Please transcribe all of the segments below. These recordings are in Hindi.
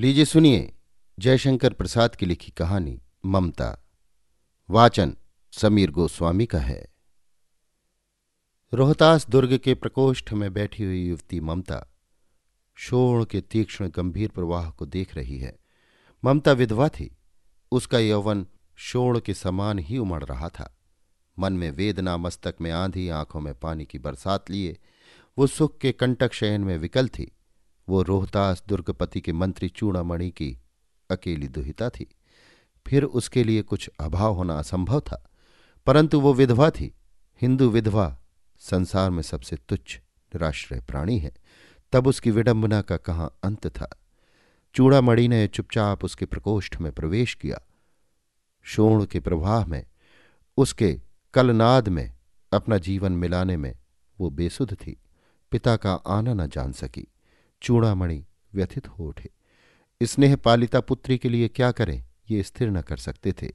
लीजिए सुनिए जयशंकर प्रसाद की लिखी कहानी ममता। वाचन समीर गोस्वामी का है। रोहतास दुर्ग के प्रकोष्ठ में बैठी हुई युवती ममता शोण के तीक्ष्ण गंभीर प्रवाह को देख रही है। ममता विधवा थी। उसका यौवन शोण के समान ही उमड़ रहा था। मन में वेदना मस्तक में आंधी आँखों में पानी की बरसात लिए, वो सुख के कंटक शयन में विकल थी। वो रोहतास दुर्गपति के मंत्री चूड़ामणि की अकेली दुहिता थी। फिर उसके लिए कुछ अभाव होना असंभव था, परंतु वो विधवा थी। हिंदू विधवा संसार में सबसे तुच्छ, निराश्रय प्राणी है। तब उसकी विडंबना का कहाँ अंत था? चूड़ामणि ने चुपचाप उसके प्रकोष्ठ में प्रवेश किया। शोण के प्रवाह में, उसके कलनाद में, अपना जीवन मिलाने में वो बेसुध थी। पिता का आना न जान सकी। चूड़ामणि व्यथित हो उठे। स्नेह पालिता पुत्री के लिए क्या करें? ये स्थिर न कर सकते थे।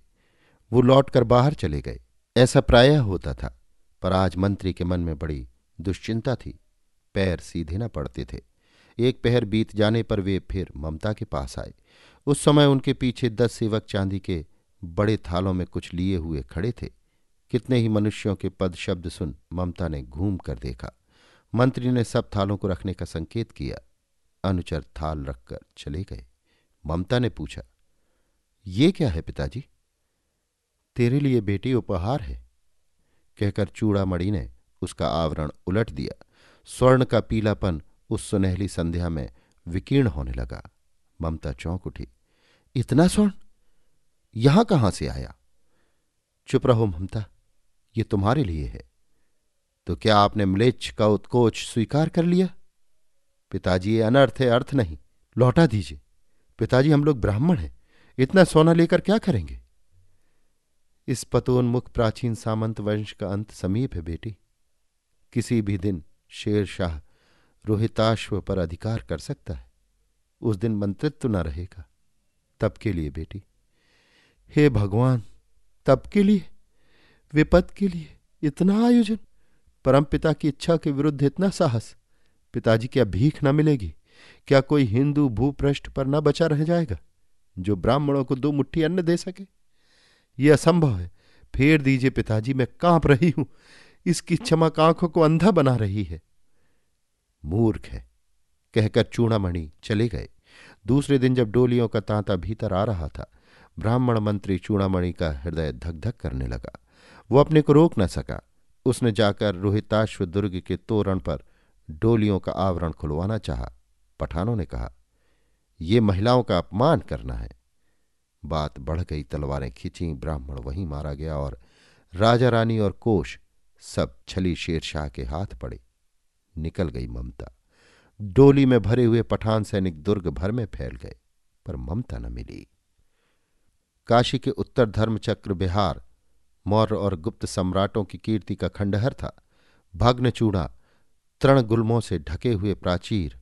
वो लौटकर बाहर चले गए। ऐसा प्रायः होता था, पर आज मंत्री के मन में बड़ी दुश्चिंता थी। पैर सीधे न पड़ते थे। एक पहर बीत जाने पर वे फिर ममता के पास आए। उस समय उनके पीछे दस सेवक चांदी के बड़े थालों में कुछ लिए हुए खड़े थे। कितने ही मनुष्यों के पद शब्द सुन ममता ने घूम कर देखा। मंत्री ने सब थालों को रखने का संकेत किया। अनुचर थाल रखकर चले गए। ममता ने पूछा, ये क्या है पिताजी? तेरे लिए बेटी उपहार है? कहकर चूड़ामणि ने उसका आवरण उलट दिया। स्वर्ण का पीलापन उस सुनहली संध्या में विकीर्ण होने लगा। ममता चौंक उठी, इतना स्वर्ण? यहाँ कहाँ से आया? चुप रहो ममता, ये तुम्हारे लिए है। तो क्या आपने म्लेच्छ का उत्कोच स्वीकार कर लिया? पिताजी, ये अनर्थ है, अर्थ नहीं। लौटा दीजिए। पिताजी, हम लोग ब्राह्मण हैं। इतना सोना लेकर क्या करेंगे? इस पतोन्मुख प्राचीन सामंत वंश का अंत समीप है, बेटी। किसी भी दिन शेर शाह रोहिताश्व पर अधिकार कर सकता है। उस दिन मंत्रित्व न रहेगा। तब के लिए, बेटी। हे भगवान, तब के लिए, विपद के लिए इतना आयोजन, परमपिता की इच्छा के विरुद्ध इतना साहस। पिताजी क्या भीख न मिलेगी। क्या कोई हिंदू भूपृष्ठ पर न बचा रह जाएगा, जो ब्राह्मणों को दो मुट्ठी अन्न दे सके? ये असंभव है। फेर दीजिए पिताजी, मैं काँप रही हूँ। इसकी चमक आँखों को अंधा बना रही है। मूर्ख है, कहकर चूड़ामणि चले गए। दूसरे दिन जब डोलियों का तांता भीतर आ रहा था, ब्राह्मण मंत्री चूड़ामणि का हृदय धक धक करने लगा। वो अपने को रोक न सका। उसने जाकर रोहिताश्व दुर्ग के तोरण पर डोलियों का आवरण खुलवाना चाहा। पठानों ने कहा, ये महिलाओं का अपमान करना है। बात बढ़ गई, तलवारें खींची, ब्राह्मण वहीं मारा गया और राजा रानी और कोश सब छली शेरशाह के हाथ पड़े। निकल गई ममता। डोली में भरे हुए पठान सैनिक दुर्ग भर में फैल गए, पर ममता न मिली। काशी के उत्तर धर्मचक्र बिहार, मौर्य और गुप्त सम्राटों की कीर्ति का खंडहर था। भग्न चूड़ा तृण गुलमों से ढके हुए प्राचीर,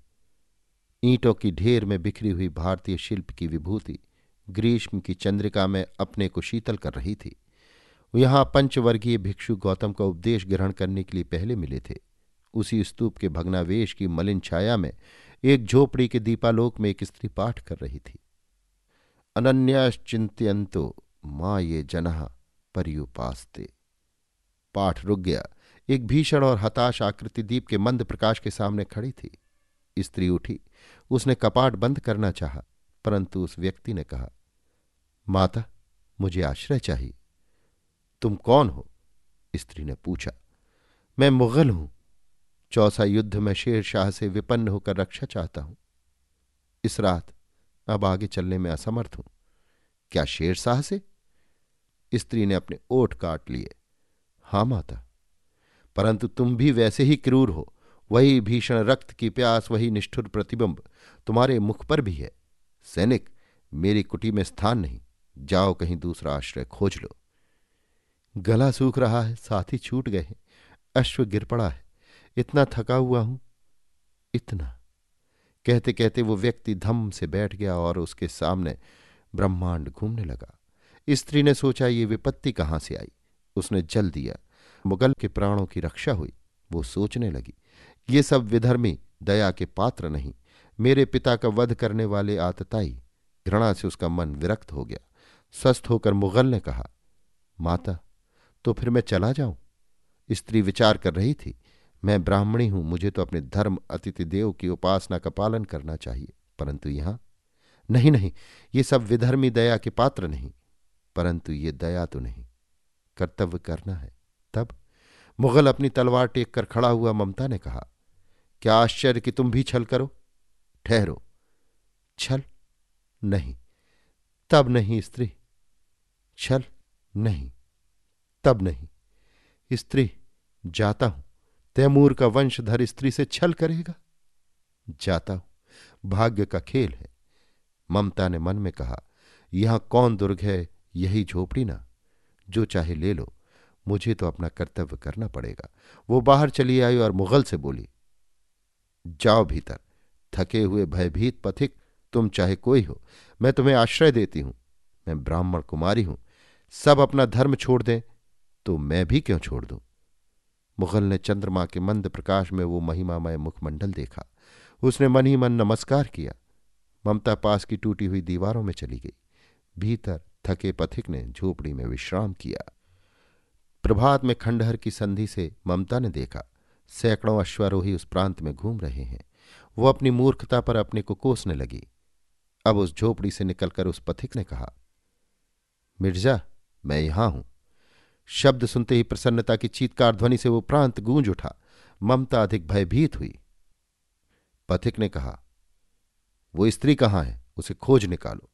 ईंटों की ढेर में बिखरी हुई भारतीय शिल्प की विभूति, ग्रीष्म की चंद्रिका में अपने को शीतल कर रही थी। यहाँ पंचवर्गीय भिक्षु गौतम का उपदेश ग्रहण करने के लिए पहले मिले थे। उसी स्तूप के भग्नावेश की मलिन छाया में एक झोपड़ी के दीपालोक में एक स्त्री पाठ कर रही थी। अनन्याश्चिंत्यंतो माँ ये जनहा पर्युपास्ते। पाठ रुक गया। एक भीषण और हताश आकृति दीप के मंद प्रकाश के सामने खड़ी थी। स्त्री उठी। उसने कपाट बंद करना चाहा, परंतु उस व्यक्ति ने कहा, माता, मुझे आश्रय चाहिए। तुम कौन हो? स्त्री ने पूछा, मैं मुगल हूँ। चौसा युद्ध में शेर शाह से विपन्न होकर रक्षा चाहता हूँ। इस रात अब आगे चलने में असमर्थ हूँ। क्या शेर शाह से? स्त्री ने अपने ओठ काट लिए, हाँ, माता। परंतु तुम भी वैसे ही क्रूर हो। वही भीषण रक्त की प्यास, वही निष्ठुर प्रतिबिंब तुम्हारे मुख पर भी है। सैनिक, मेरी कुटी में स्थान नहीं। जाओ कहीं दूसरा आश्रय खोज लो। गला सूख रहा है, साथी छूट गए हैं। अश्व गिर पड़ा है। इतना थका हुआ हूँ। इतना। कहते कहते वो व्यक्ति धम से बैठ गया और उसके सामने ब्रह्मांड घूमने लगा। स्त्री ने सोचा, ये विपत्ति कहाँ से आई? उसने जल दिया। मुगल के प्राणों की रक्षा हुई। वो सोचने लगी, ये सब विधर्मी दया के पात्र नहीं। मेरे पिता का वध करने वाले आतताई, घृणा से उसका मन विरक्त हो गया। स्वस्थ होकर मुगल ने कहा, माता तो फिर मैं चला जाऊँ? स्त्री विचार कर रही थी, मैं ब्राह्मणी हूँ, मुझे तो अपने धर्म अतिथि देव की उपासना का पालन करना चाहिए। परंतु यहाँ नहीं नहीं, ये सब विधर्मी दया के पात्र नहीं, परंतु ये दया तो नहीं। कर्तव्य करना है। तब मुगल अपनी तलवार टेक कर खड़ा हुआ ममता ने कहा, क्या आश्चर्य कि तुम भी छल करो? ठहरो। छल नहीं। तब नहीं, स्त्री। छल नहीं। तब नहीं। स्त्री, जाता हूँ। तैमूर का वंशधर स्त्री से छल करेगा? जाता हूँ। भाग्य का खेल है। ममता ने मन में कहा, यहाँ कौन दुर्ग है, यही झोपड़ी ना। जो चाहे ले लो। मुझे तो अपना कर्तव्य करना पड़ेगा। वो बाहर चली आई और मुगल से बोली, जाओ भीतर, थके हुए भयभीत पथिक, तुम चाहे कोई हो, मैं तुम्हें आश्रय देती हूँ, मैं ब्राह्मण कुमारी हूँ, सब अपना धर्म छोड़ दें तो मैं भी क्यों छोड़ दूँ? मुगल ने चंद्रमा के मंद प्रकाश में वो महिमामय मुखमंडल देखा। उसने मन ही मन नमस्कार किया। ममता पास की टूटी हुई दीवारों में चली गई। भीतर थके पथिक ने झोपड़ी में विश्राम किया। प्रभात में खंडहर की संधि से ममता ने देखा, सैकड़ों अश्वारोही उस प्रांत में घूम रहे हैं। वो अपनी मूर्खता पर अपने को कोसने लगी। अब उस झोपड़ी से निकलकर उस पथिक ने कहा, मिर्ज़ा, मैं यहाँ हूँ। शब्द सुनते ही प्रसन्नता की चीतकार ध्वनि से वो प्रांत गूंज उठा। ममता अधिक भयभीत हुई। पथिक ने कहा, वो स्त्री कहाँ है? उसे खोज निकालो।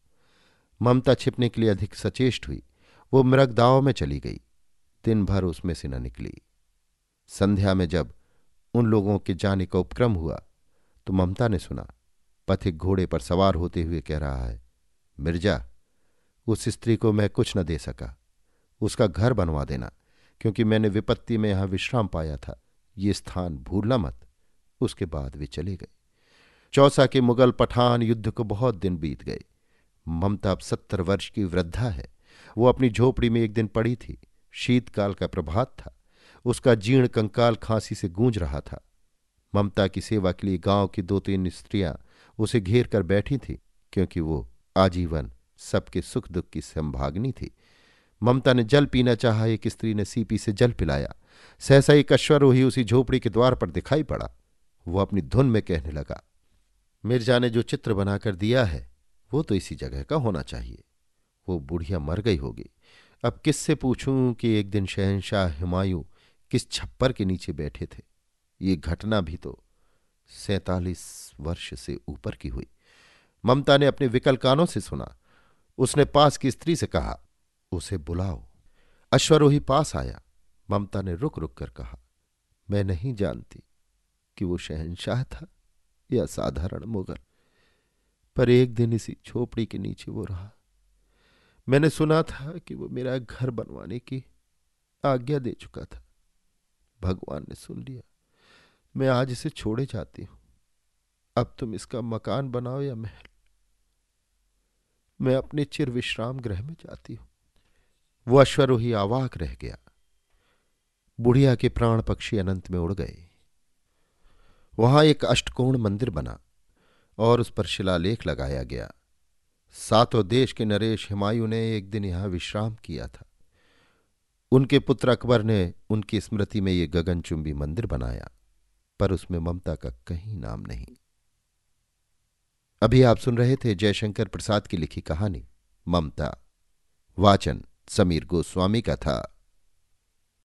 ममता छिपने के लिए अधिक सचेष्ट हुई। वो मृग दाव में चली गई। दिन भर उसमें से न निकली। संध्या में जब उन लोगों के जाने का उपक्रम हुआ तो ममता ने सुना, पथिक घोड़े पर सवार होते हुए कह रहा है, मिर्ज़ा, उस स्त्री को मैं कुछ न दे सका। उसका घर बनवा देना, क्योंकि मैंने विपत्ति में यहाँ विश्राम पाया था। ये स्थान भूलना मत। उसके बाद वे चले गए। चौसा के मुगल पठान युद्ध को बहुत दिन बीत गए। ममता अब सत्तर वर्ष की वृद्धा है। वो अपनी झोपड़ी में एक दिन पड़ी थी। शीतकाल का प्रभात था। उसका जीर्ण कंकाल खांसी से गूंज रहा था। ममता की सेवा के लिए गाँव की दो तीन स्त्रियाँ उसे घेर कर बैठी थी, क्योंकि वो आजीवन सबके सुख दुख की संभागनी थी। ममता ने जल पीना चाहा, एक स्त्री ने सीपी से जल पिलाया। सहसा एक अश्वरोही उसी झोपड़ी के द्वार पर दिखाई पड़ा। वो अपनी धुन में कहने लगा, मिर्ज़ा ने जो चित्र बनाकर दिया है, वो तो इसी जगह का होना चाहिए। वो बुढ़िया मर गई होगी। अब किससे पूछूँ कि एक दिन शहनशाह हुमायूं किस छप्पर के नीचे बैठे थे? ये घटना भी तो सैतालीस वर्ष से ऊपर की हुई। ममता ने अपने विकल कानों से सुना। उसने पास की स्त्री से कहा, उसे बुलाओ। अश्वरोही पास आया। ममता ने रुक रुक कर कहा, मैं नहीं जानती कि वो शहनशाह था या साधारण मुगल, पर एक दिन इसी झोपड़ी के नीचे वो रहा। मैंने सुना था कि वो मेरा घर बनवाने की आज्ञा दे चुका था। भगवान ने सुन लिया। मैं आज इसे छोड़े जाती हूँ। अब तुम इसका मकान बनाओ या महल? मैं अपने चिर विश्राम गृह में जाती हूँ। वो अश्वरोही आवाक रह गया। बुढ़िया के प्राण पक्षी अनंत में उड़ गए। वहाँ एक अष्टकोण मंदिर बना और उस पर शिलालेख लगाया गया। सातों देश के नरेश हिमायू ने एक दिन यहाँ विश्राम किया था। उनके पुत्र अकबर ने उनकी स्मृति में ये गगनचुंबी मंदिर बनाया, पर उसमें ममता का कहीं नाम नहीं। अभी आप सुन रहे थे जयशंकर प्रसाद की लिखी कहानी, ममता, वाचन, समीर गोस्वामी का था।